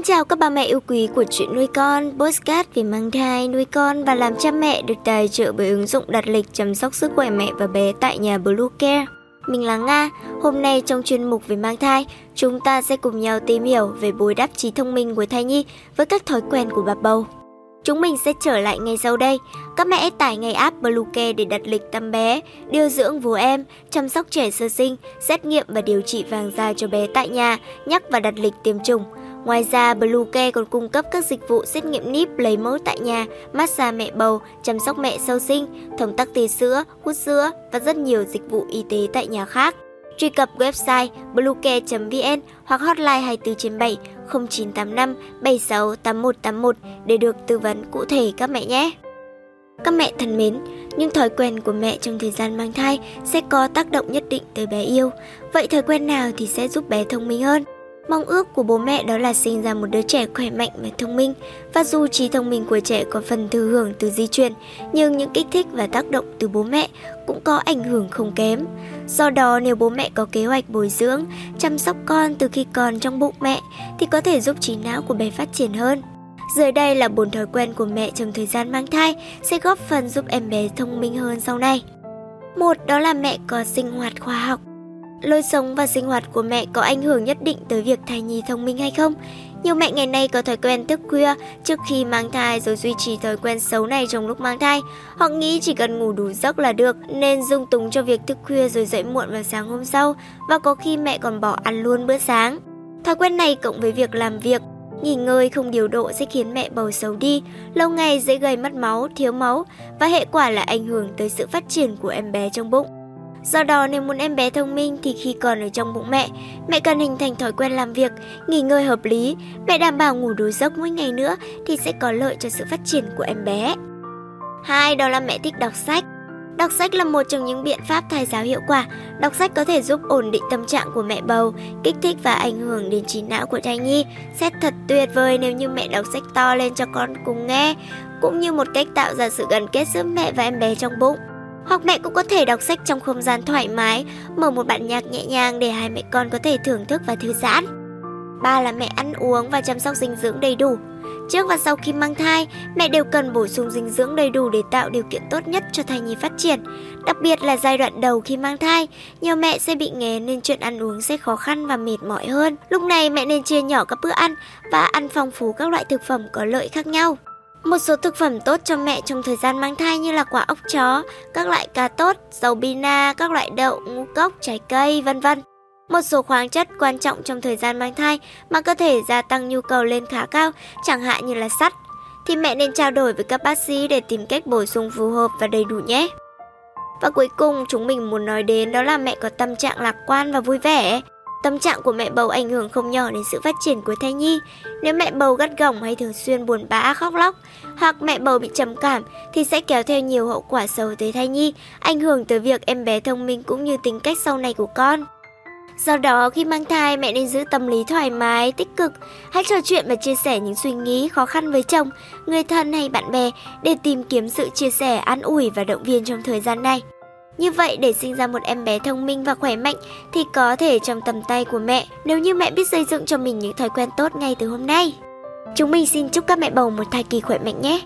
Xin chào các bà mẹ yêu quý của chuyện nuôi con, postcard về mang thai, nuôi con và làm cha mẹ được tài trợ bởi ứng dụng đặt lịch chăm sóc sức khỏe mẹ và bé tại nhà Blue Care. Mình là Nga, hôm nay trong chuyên mục về mang thai, chúng ta sẽ cùng nhau tìm hiểu về bồi đắp trí thông minh của thai nhi với các thói quen của bà bầu. Chúng mình sẽ trở lại ngay sau đây. Các mẹ tải ngay app Bluecare để đặt lịch tăm bé, điều dưỡng vú em, chăm sóc trẻ sơ sinh, xét nghiệm và điều trị vàng da cho bé tại nhà, nhắc và đặt lịch tiêm chủng. Ngoài ra, Bluecare còn cung cấp các dịch vụ xét nghiệm níp lấy mẫu tại nhà, massage mẹ bầu, chăm sóc mẹ sau sinh, thông tắc tê sữa, hút sữa và rất nhiều dịch vụ y tế tại nhà khác. Truy cập website bluecare.vn hoặc hotline 24 trên 7 0985 76 8181 để được tư vấn cụ thể các mẹ nhé. Các mẹ thân mến, những thói quen của mẹ trong thời gian mang thai sẽ có tác động nhất định tới bé yêu. Vậy thói quen nào thì sẽ giúp bé thông minh hơn? Mong ước của bố mẹ đó là sinh ra một đứa trẻ khỏe mạnh và thông minh. Và dù trí thông minh của trẻ có phần thừa hưởng từ di truyền, nhưng những kích thích và tác động từ bố mẹ cũng có ảnh hưởng không kém. Do đó nếu bố mẹ có kế hoạch bồi dưỡng, chăm sóc con từ khi còn trong bụng mẹ thì có thể giúp trí não của bé phát triển hơn. Dưới đây là bốn thói quen của mẹ trong thời gian mang thai sẽ góp phần giúp em bé thông minh hơn sau này. Một đó là mẹ có sinh hoạt khoa học. Lối sống và sinh hoạt của mẹ có ảnh hưởng nhất định tới việc thai nhi thông minh hay không. Nhiều mẹ ngày nay có thói quen thức khuya trước khi mang thai rồi duy trì thói quen xấu này trong lúc mang thai. Họ nghĩ chỉ cần ngủ đủ giấc là được nên dung túng cho việc thức khuya rồi dậy muộn vào sáng hôm sau và có khi mẹ còn bỏ ăn luôn bữa sáng. Thói quen này cộng với việc làm việc, nghỉ ngơi không điều độ sẽ khiến mẹ bầu xấu đi, lâu ngày dễ gây mất máu, thiếu máu và hệ quả là ảnh hưởng tới sự phát triển của em bé trong bụng. Do đó nếu muốn em bé thông minh thì khi còn ở trong bụng mẹ, mẹ cần hình thành thói quen làm việc, nghỉ ngơi hợp lý, mẹ đảm bảo ngủ đủ giấc mỗi ngày nữa thì sẽ có lợi cho sự phát triển của em bé. Hai đó là mẹ thích đọc sách. Đọc sách là một trong những biện pháp thai giáo hiệu quả. Đọc sách có thể giúp ổn định tâm trạng của mẹ bầu, kích thích và ảnh hưởng đến trí não của thai nhi. Xét thật tuyệt vời nếu như mẹ đọc sách to lên cho con cùng nghe, cũng như một cách tạo ra sự gắn kết giữa mẹ và em bé trong bụng. Hoặc mẹ cũng có thể đọc sách trong không gian thoải mái, mở một bản nhạc nhẹ nhàng để hai mẹ con có thể thưởng thức và thư giãn. Ba là mẹ ăn uống và chăm sóc dinh dưỡng đầy đủ. Trước và sau khi mang thai, mẹ đều cần bổ sung dinh dưỡng đầy đủ để tạo điều kiện tốt nhất cho thai nhi phát triển. Đặc biệt là giai đoạn đầu khi mang thai, nhiều mẹ sẽ bị nghén nên chuyện ăn uống sẽ khó khăn và mệt mỏi hơn. Lúc này mẹ nên chia nhỏ các bữa ăn và ăn phong phú các loại thực phẩm có lợi khác nhau. Một số thực phẩm tốt cho mẹ trong thời gian mang thai như là quả ốc chó, các loại cà tốt, dầu bina, các loại đậu, ngũ cốc, trái cây, vân vân. Một số khoáng chất quan trọng trong thời gian mang thai mà cơ thể gia tăng nhu cầu lên khá cao, chẳng hạn như là sắt, thì mẹ nên trao đổi với các bác sĩ để tìm cách bổ sung phù hợp và đầy đủ nhé. Và cuối cùng chúng mình muốn nói đến đó là mẹ có tâm trạng lạc quan và vui vẻ. Tâm trạng của mẹ bầu ảnh hưởng không nhỏ đến sự phát triển của thai nhi. Nếu mẹ bầu gắt gỏng hay thường xuyên buồn bã khóc lóc, hoặc mẹ bầu bị trầm cảm thì sẽ kéo theo nhiều hậu quả xấu tới thai nhi, ảnh hưởng tới việc em bé thông minh cũng như tính cách sau này của con. Do đó khi mang thai mẹ nên giữ tâm lý thoải mái, tích cực, hãy trò chuyện và chia sẻ những suy nghĩ khó khăn với chồng, người thân hay bạn bè để tìm kiếm sự chia sẻ, an ủi và động viên trong thời gian này. Như vậy, để sinh ra một em bé thông minh và khỏe mạnh thì có thể trong tầm tay của mẹ, nếu như mẹ biết xây dựng cho mình những thói quen tốt ngay từ hôm nay. Chúng mình xin chúc các mẹ bầu một thai kỳ khỏe mạnh nhé!